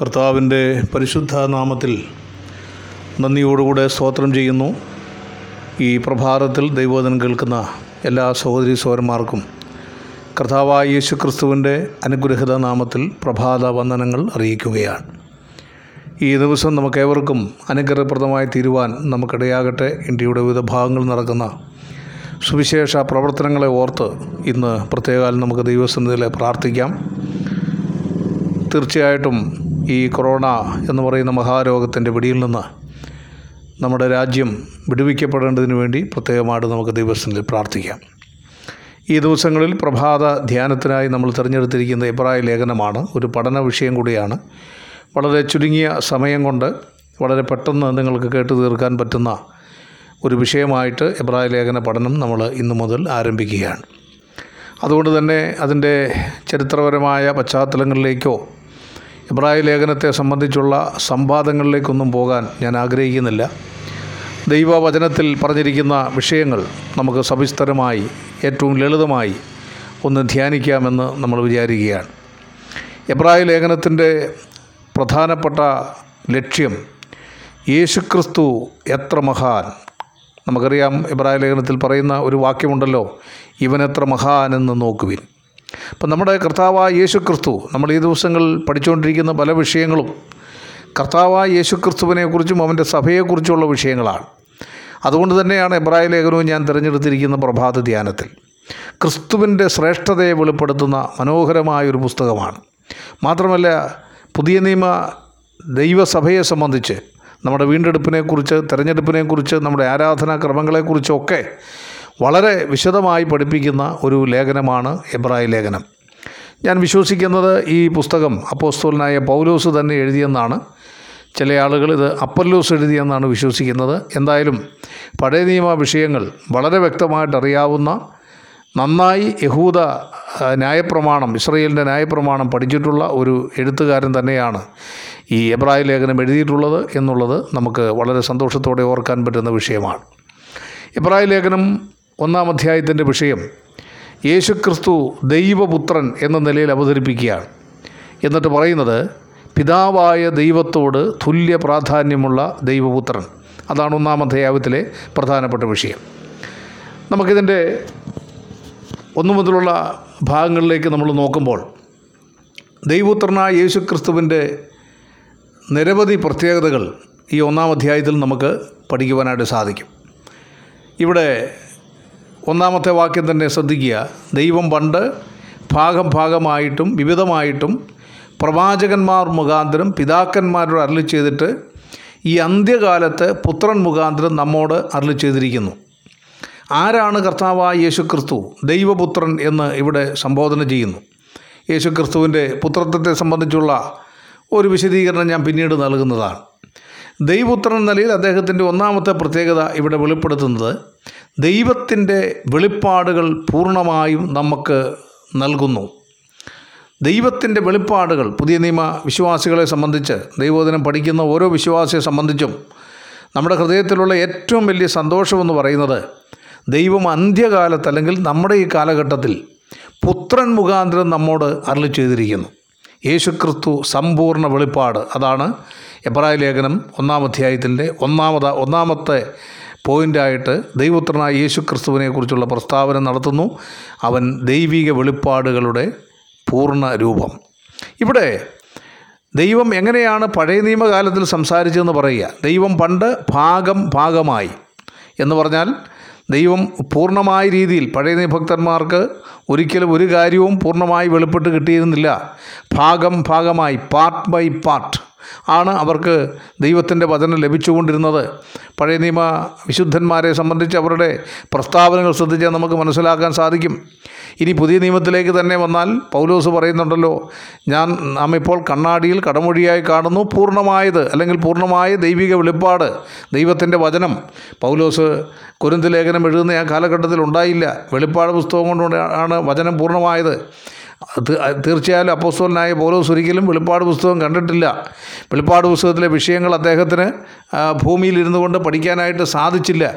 കർത്താവിന്റെ പരിശുദ്ധ നാമത്തിൽ നന്ദിയോടുകൂടെ സ്തോത്രം ചെയ്യുന്നു. ഈ പ്രഭാതത്തിൽ ദൈവോധനം കേൾക്കുന്ന എല്ലാ സഹോദരി സഹോദരന്മാർക്കും കർത്താവായ യേശു ക്രിസ്തുവിന്റെ അനുഗ്രഹിത നാമത്തിൽ പ്രഭാത വന്ദനങ്ങൾ അറിയിക്കുകയാണ്. ഈ ദിവസം നമുക്കേവർക്കും അനുഗ്രഹപ്രദമായി തീരുവാൻ നമുക്കിടയാകട്ടെ. ഇന്ത്യയുടെ വിവിധ ഭാഗങ്ങളിൽ നടക്കുന്ന സുവിശേഷ പ്രവർത്തനങ്ങളെ ഓർത്ത് ഇന്ന് പ്രത്യേകാലം നമുക്ക് ദൈവസന്നിധിയിൽ പ്രാർത്ഥിക്കാം. തീർച്ചയായിട്ടും ഈ കൊറോണ എന്ന് പറയുന്ന മഹാരോഗത്തിന്റെ പിടിയിൽ നിന്ന് നമ്മുടെ രാജ്യം വിടുവിക്കപ്പെടേണ്ടതിന് വേണ്ടി പ്രത്യേകമായിട്ട് നമുക്ക് ദിവസങ്ങളിൽ പ്രാർത്ഥിക്കാം. ഈ ദിവസങ്ങളിൽ പ്രഭാത ധ്യാനത്തിനായി നമ്മൾ തിരഞ്ഞെടുത്തിരിക്കുന്ന എബ്രായ ലേഖനമാണ് ഒരു പഠന വിഷയം കൂടിയാണ്. വളരെ ചുരുങ്ങിയ സമയം കൊണ്ട് വളരെ പെട്ടെന്ന് നിങ്ങൾക്ക് കേട്ടു തീർക്കാൻ പറ്റുന്ന ഒരു വിഷയമായിട്ട് എബ്രായ ലേഖന പഠനം നമ്മൾ ഇന്നു മുതൽ ആരംഭിക്കുകയാണ്. അതുകൊണ്ട് തന്നെ അതിന്റെ ചരിത്രപരമായ പശ്ചാത്തലങ്ങളിലേക്കോ എബ്രായ ലേഖനത്തെ സംബന്ധിച്ചുള്ള സംവാദങ്ങളിലേക്കൊന്നും പോകാൻ ഞാൻ ആഗ്രഹിക്കുന്നില്ല. ദൈവവചനത്തിൽ പറഞ്ഞിരിക്കുന്ന വിഷയങ്ങൾ നമുക്ക് സവിസ്തരമായി ഏറ്റവും ലളിതമായി ഒന്ന് ധ്യാനിക്കാമെന്ന് നമ്മൾ വിചാരിക്കുകയാണ്. എബ്രാഹിം ലേഖനത്തിന്റെ പ്രധാനപ്പെട്ട ലക്ഷ്യം യേശുക്രിസ്തു എത്ര മഹാൻ? നമുക്കറിയാം ഇബ്രാഹിം ലേഖനത്തിൽ പറയുന്ന ഒരു വാക്യമുണ്ടല്ലോ ഇവനെത്ര മഹാൻ എന്ന് നോക്കുവിൻ. അപ്പം നമ്മുടെ കർത്താവായ യേശു ക്രിസ്തു നമ്മൾ ഈ ദിവസങ്ങളിൽ പഠിച്ചുകൊണ്ടിരിക്കുന്ന പല വിഷയങ്ങളും കർത്താവായ യേശു ക്രിസ്തുവിനെക്കുറിച്ചും അവന്റെ സഭയെക്കുറിച്ചുള്ള വിഷയങ്ങളാണ്. അതുകൊണ്ട് തന്നെയാണ് എബ്രായ ലേഖനവും ഞാൻ തിരഞ്ഞെടുത്തിരിക്കുന്ന പ്രഭാത ധ്യാനത്തിൽ. ക്രിസ്തുവിന്റെ ശ്രേഷ്ഠതയെ വെളിപ്പെടുത്തുന്ന മനോഹരമായൊരു പുസ്തകമാണ്. മാത്രമല്ല പുതിയ നിയമ ദൈവസഭയെ സംബന്ധിച്ച് നമ്മുടെ വീണ്ടെടുപ്പിനെക്കുറിച്ച് തിരഞ്ഞെടുപ്പിനെക്കുറിച്ച് നമ്മുടെ ആരാധനാ ക്രമങ്ങളെക്കുറിച്ചൊക്കെ വളരെ വിശദമായി പഠിപ്പിക്കുന്ന ഒരു ലേഖനമാണ് എബ്രായ ലേഖനം. ഞാൻ വിശ്വസിക്കുന്നത് ഈ പുസ്തകം അപ്പോസ്തോലനായ പൗലോസ് തന്നെ എഴുതിയെന്നാണ്. ചില ആളുകൾ ഇത് അപ്പല്ലോസ് എഴുതിയെന്നാണ് വിശ്വസിക്കുന്നത്. എന്തായാലും പഴയ നിയമ വിഷയങ്ങൾ വളരെ വ്യക്തമായിട്ട് അറിയാവുന്ന നന്നായി യഹൂദ ന്യായപ്രമാണം ഇസ്രയേലിന്റെ ന്യായപ്രമാണം പഠിച്ചിട്ടുള്ള ഒരു എഴുത്തുകാരൻ തന്നെയാണ് ഈ എബ്രായ ലേഖനം എഴുതിയിട്ടുള്ളത് എന്നുള്ളത് നമുക്ക് വളരെ സന്തോഷത്തോടെ ഓർക്കാൻ പറ്റുന്ന വിഷയമാണ്. എബ്രായ ലേഖനം ഒന്നാം അധ്യായത്തിന്റെ വിഷയം യേശുക്രിസ്തു ദൈവപുത്രൻ എന്ന നിലയിൽ അവതരിപ്പിക്കുകയാണ്. എന്നിട്ട് പറയുന്നത് പിതാവായ ദൈവത്തോട് തുല്യ പ്രാധാന്യമുള്ള ദൈവപുത്രൻ. അതാണ് ഒന്നാം അധ്യായത്തിലെ പ്രധാനപ്പെട്ട വിഷയം. നമുക്കിതിന്റെ ഒന്നു മുതലുള്ള ഭാഗങ്ങളിലേക്ക് നമ്മൾ നോക്കുമ്പോൾ ദൈവപുത്രനായ യേശുക്രിസ്തുവിന്റെ നിരവധി പ്രത്യേകതകൾ ഈ ഒന്നാം അധ്യായത്തിൽ നമുക്ക് പഠിക്കുവാനായിട്ട് സാധിക്കും. ഇവിടെ ഒന്നാമത്തെ വാക്യം തന്നെ ശ്രദ്ധിക്കുക. ദൈവം പണ്ട് ഭാഗം ഭാഗമായിട്ടും വിവിധമായിട്ടും പ്രവാചകന്മാർ മുഖാന്തരം പിതാക്കന്മാരോട് അരളി ചെയ്തിട്ട് ഈ അന്ത്യകാലത്ത് പുത്രൻ മുഖാന്തരം നമ്മോട് അരളി ചെയ്തിരിക്കുന്നു. ആരാണ് കർത്താവായ യേശു ക്രിസ്തു ദൈവപുത്രൻ എന്ന് ഇവിടെ സംബോധന ചെയ്യുന്നു. യേശു ക്രിസ്തുവിന്റെ പുത്രത്വത്തെ സംബന്ധിച്ചുള്ള ഒരു വിശദീകരണം ഞാൻ പിന്നീട് നൽകുന്നതാണ്. ദൈവപുത്രൻ എന്ന നിലയിൽ അദ്ദേഹത്തിന്റെ ഒന്നാമത്തെ പ്രത്യേകത ഇവിടെ വെളിപ്പെടുത്തുന്നത് ദൈവത്തിന്റെ വെളിപ്പാടുകൾ പൂർണമായും നമുക്ക് നൽകുന്നു. ദൈവത്തിന്റെ വെളിപ്പാടുകൾ പുതിയ നിയമ വിശ്വാസികളെ സംബന്ധിച്ച് ദൈവോധനം പഠിക്കുന്ന ഓരോ വിശ്വാസിയെ സംബന്ധിച്ചും നമ്മുടെ ഹൃദയത്തിലുള്ള ഏറ്റവും വലിയ സന്തോഷമെന്ന് പറയുന്നത് ദൈവം അന്ത്യകാലത്ത് അല്ലെങ്കിൽ നമ്മുടെ ഈ കാലഘട്ടത്തിൽ പുത്രൻ മുഖാന്തരം നമ്മോട് അരളി ചെയ്തിരിക്കുന്നു. യേശുക്രിസ്തു സമ്പൂർണ വെളിപ്പാട്. അതാണ് എബ്രായ ലേഖനം ഒന്നാം അധ്യായത്തിന്റെ ഒന്നാമത ഒന്നാമത്തെ പോയിന്റായിട്ട് ദൈവപുത്രനായ യേശു ക്രിസ്തുവിനെക്കുറിച്ചുള്ള പ്രസ്താവന നടത്തുന്നു. അവൻ ദൈവിക വെളിപ്പാടുകളുടെ പൂർണ രൂപം. ഇവിടെ ദൈവം എങ്ങനെയാണ് പഴയ നിയമകാലത്തിൽ സംസാരിച്ചതെന്ന് പറയുക. ദൈവം പണ്ട് ഭാഗം ഭാഗമായി എന്ന് പറഞ്ഞാൽ ദൈവം പൂർണമായ രീതിയിൽ പഴയ നിയമഭക്തന്മാർക്ക് ഒരിക്കലും ഒരു കാര്യവും പൂർണമായി വെളിപ്പെട്ട് കിട്ടിയിരുന്നില്ല. ഭാഗം ഭാഗമായി പാർട്ട് ബൈ പാർട്ട്. ആണ് അവർക്ക് ദൈവത്തിന്റെ വചനം ലഭിച്ചുകൊണ്ടിരുന്നത്. പഴയ നിയമ വിശുദ്ധന്മാരെ സംബന്ധിച്ച് അവരുടെ പ്രസ്താവനകൾ ശ്രദ്ധിച്ചാൽ നമുക്ക് മനസ്സിലാക്കാൻ സാധിക്കും. ഇനി പുതിയ നിയമത്തിലേക്ക് തന്നെ വന്നാൽ പൗലോസ് പറയുന്നുണ്ടല്ലോ ഞാൻ നാം ഇപ്പോൾ കണ്ണാടിയിൽ കടമൊഴിയായി കാണുന്നു. പൂർണമായത് അല്ലെങ്കിൽ പൂർണമായ ദൈവിക വെളിപ്പാട് ദൈവത്തിന്റെ വചനം. പൗലോസ് കുരുന്ത് ലേഖനം എഴുതുന്ന ആ കാലഘട്ടത്തിൽ ഉണ്ടായില്ല. വെളിപ്പാട് പുസ്തകം കൊണ്ടാണ് വചനം പൂർണമായത്. തീർച്ചയായും അപ്പോസ്തലനായ പോലോസ് ഒരിക്കലും വെളിപ്പാട് പുസ്തകം കണ്ടിട്ടില്ല. വെളിപ്പാട് പുസ്തകത്തിലെ വിഷയങ്ങൾ അദ്ദേഹത്തിന് ഭൂമിയിലിരുന്നു കൊണ്ട് പഠിക്കാനായിട്ട് സാധിച്ചില്ല.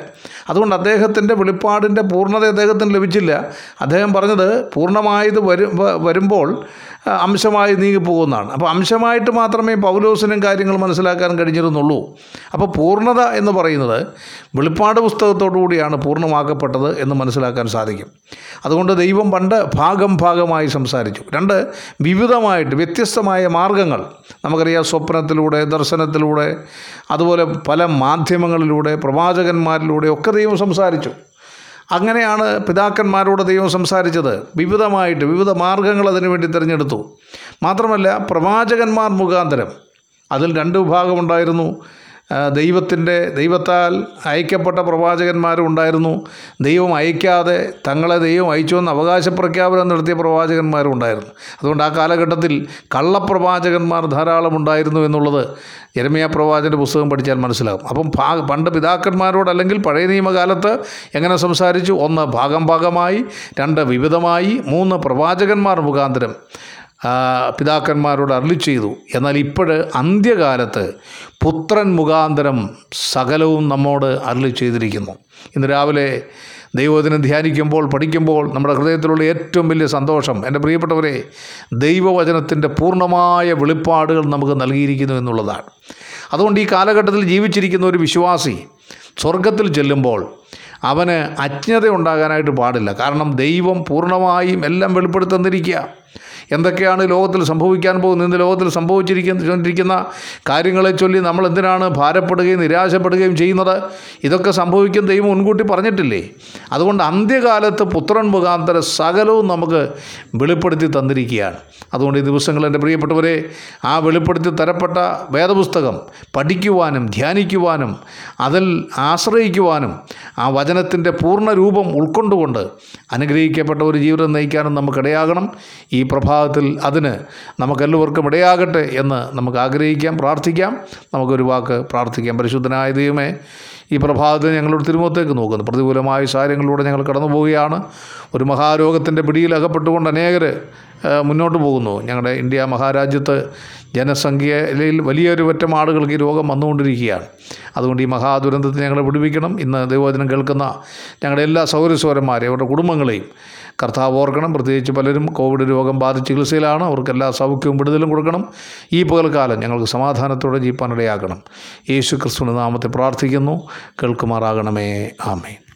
അതുകൊണ്ട് അദ്ദേഹത്തിന്റെ വെളിപ്പാടിന്റെ പൂർണത അദ്ദേഹത്തിന് ലഭിച്ചില്ല. അദ്ദേഹം പറഞ്ഞത് പൂർണമായത് വരും വരുമ്പോൾ അംശമായി നീങ്ങിപ്പോകുന്നതാണ്. അപ്പോൾ അംശമായിട്ട് മാത്രമേ പൗലോസിനും കാര്യങ്ങൾ മനസ്സിലാക്കാൻ കഴിഞ്ഞിരുന്നുള്ളൂ. അപ്പോൾ പൂർണത എന്ന് പറയുന്നത് വെളിപ്പാട് പുസ്തകത്തോടു കൂടിയാണ് പൂർണമാക്കപ്പെട്ടത് എന്ന് മനസ്സിലാക്കാൻ സാധിക്കും. അതുകൊണ്ട് ദൈവം പണ്ട് ഭാഗം ഭാഗമായി സംസാരിച്ചു. രണ്ട് വിവിധമായിട്ട് വ്യത്യസ്തമായ മാർഗങ്ങൾ. നമുക്കറിയാം സ്വപ്നത്തിലൂടെ ദർശനത്തിലൂടെ അതുപോലെ പല മാധ്യമങ്ങളിലൂടെ പ്രവാചകന്മാരിലൂടെ ഒക്കെ ദൈവം സംസാരിച്ചു. അങ്ങനെയാണ് പിതാക്കന്മാരോട് ദൈവം സംസാരിച്ചത്. വിവിധമായിട്ട് വിവിധ മാർഗങ്ങൾ അതിനുവേണ്ടി തിരഞ്ഞെടുത്തു. മാത്രമല്ല പ്രവാചകന്മാർ മുഖാന്തരം. അതിൽ രണ്ട് വിഭാഗമുണ്ടായിരുന്നു ദൈവത്തിന്റെ ദൈവത്താൽ അയക്കപ്പെട്ട പ്രവാചകന്മാരും ഉണ്ടായിരുന്നു. ദൈവം അയക്കാതെ തങ്ങളെ ദൈവം അയച്ചുവെന്ന് അവകാശ പ്രഖ്യാപനം നടത്തിയ പ്രവാചകന്മാരും ഉണ്ടായിരുന്നു. അതുകൊണ്ട് ആ കാലഘട്ടത്തിൽ കള്ളപ്രവാചകന്മാർ ധാരാളം ഉണ്ടായിരുന്നു എന്നുള്ളത് യരമയ പ്രവാചന്റെ പുസ്തകം പഠിച്ചാൽ മനസ്സിലാകും. അപ്പം പണ്ട് പിതാക്കന്മാരോട് അല്ലെങ്കിൽ പഴയ നിയമകാലത്ത് എങ്ങനെ സംസാരിച്ചു? ഒന്ന് ഭാഗം ഭാഗമായി രണ്ട് വിവിധമായി മൂന്ന് പ്രവാചകന്മാർ മുഖാന്തരം. പിതാക്കന്മാരോട് അരളി ചെയ്തു. എന്നാൽ ഇപ്പോൾ അന്ത്യകാലത്ത് പുത്രൻ മുഖാന്തരം സകലവും നമ്മോട് അരളി ചെയ്തിരിക്കുന്നു. ഇന്ന് രാവിലെ ദൈവത്തിനെ ധ്യാനിക്കുമ്പോൾ പഠിക്കുമ്പോൾ നമ്മുടെ ഹൃദയത്തിലുള്ള ഏറ്റവും വലിയ സന്തോഷം എന്റെ പ്രിയപ്പെട്ടവരെ ദൈവവചനത്തിന്റെ പൂർണമായ വെളിപ്പാടുകൾ നമുക്ക് നൽകിയിരിക്കുന്നു എന്നുള്ളതാണ്. അതുകൊണ്ട് ഈ കാലഘട്ടത്തിൽ ജീവിച്ചിരിക്കുന്ന ഒരു വിശ്വാസി സ്വർഗത്തിൽ ചെല്ലുമ്പോൾ അവന് അജ്ഞത ഉണ്ടാകാനായിട്ട് പാടില്ല. കാരണം ദൈവം പൂർണമായും എല്ലാം വെളിപ്പെടുത്തന്നിരിക്കുക എന്തൊക്കെയാണ് ലോകത്തിൽ സംഭവിക്കാൻ പോകുന്നത്? ഇന്ന് ലോകത്തിൽ സംഭവിച്ചിരിക്കുന്ന കാര്യങ്ങളെ ചൊല്ലി നമ്മൾ എന്തിനാണ് ഭാരപ്പെടുകയും നിരാശപ്പെടുകയും ചെയ്യുന്നത്? ഇതൊക്കെ സംഭവിക്കും ദൈവം മുൻകൂട്ടി പറഞ്ഞിട്ടില്ലേ? അതുകൊണ്ട് അന്ത്യകാലത്ത് പുത്രൻ മുഖാന്തര സകലവും നമുക്ക് വെളിപ്പെടുത്തി തന്നിരിക്കുകയാണ്. അതുകൊണ്ട് ഈ ദിവസങ്ങൾ എന്റെ പ്രിയപ്പെട്ടവരെ ആ വെളിപ്പെടുത്തി തരപ്പെട്ട വേദപുസ്തകം പഠിക്കുവാനും ധ്യാനിക്കുവാനും അതിൽ ആശ്രയിക്കുവാനും ആ വചനത്തിന്റെ പൂർണ രൂപം ഉൾക്കൊണ്ടുകൊണ്ട് അനുഗ്രഹിക്കപ്പെട്ട ഒരു ജീവിതം നയിക്കാനും നമുക്കിടയാകണം. ഈ പ്രഭാതത്തിൽ അതിന് നമുക്കെല്ലാവർക്കും ഇടയാകട്ടെ എന്ന് നമുക്ക് ആഗ്രഹിക്കാം പ്രാർത്ഥിക്കാം. നമുക്കൊരു വാക്ക് പ്രാർത്ഥിക്കാം. പരിശുദ്ധനായ ദൈവമേ ഈ പ്രഭാതത്തിൽ ഞങ്ങളുടെ തിരുമുഖത്തേക്ക് നോക്കുന്നു. പ്രതികൂലമായ സാഹചര്യങ്ങളിലൂടെ ഞങ്ങൾ കടന്നു പോവുകയാണ് ഒരു മഹാരോഗത്തിന്റെ പിടിയിൽ അകപ്പെട്ടുകൊണ്ട് അനേകർ മുന്നോട്ട് പോകുന്നു. ഞങ്ങളുടെ ഇന്ത്യ മഹാരാജ്യത്ത് ജനസംഖ്യയിൽ വലിയൊരു പറ്റം ആളുകൾക്ക് ഈ രോഗം വന്നുകൊണ്ടിരിക്കുകയാണ്. അതുകൊണ്ട് ഈ മഹാദുരന്തത്തെ ഞങ്ങളെ വിടുവിക്കണം. ഇന്ന് ദൈവവചനം കേൾക്കുന്ന ഞങ്ങളുടെ എല്ലാ സൗരസ്വരന്മാരെയും അവരുടെ കുടുംബങ്ങളെയും കർത്താവ് ഓർക്കണം പ്രത്യേകിച്ച് പലരും കോവിഡ് രോഗം ബാധിച്ച് ചികിത്സയിലാണ്. അവർക്ക് എല്ലാ സൗഖ്യവും വിടുതലും കൊടുക്കണം. ഈ പകൽക്കാലം ഞങ്ങൾക്ക് സമാധാനത്തോടെ ജീപ്പാനിടയാക്കണം യേശു ക്രിസ്തുവിന്റെ നാമത്തെ പ്രാർത്ഥിക്കുന്നു. കേൾക്കുമാറാകണമേ. ആമേൻ.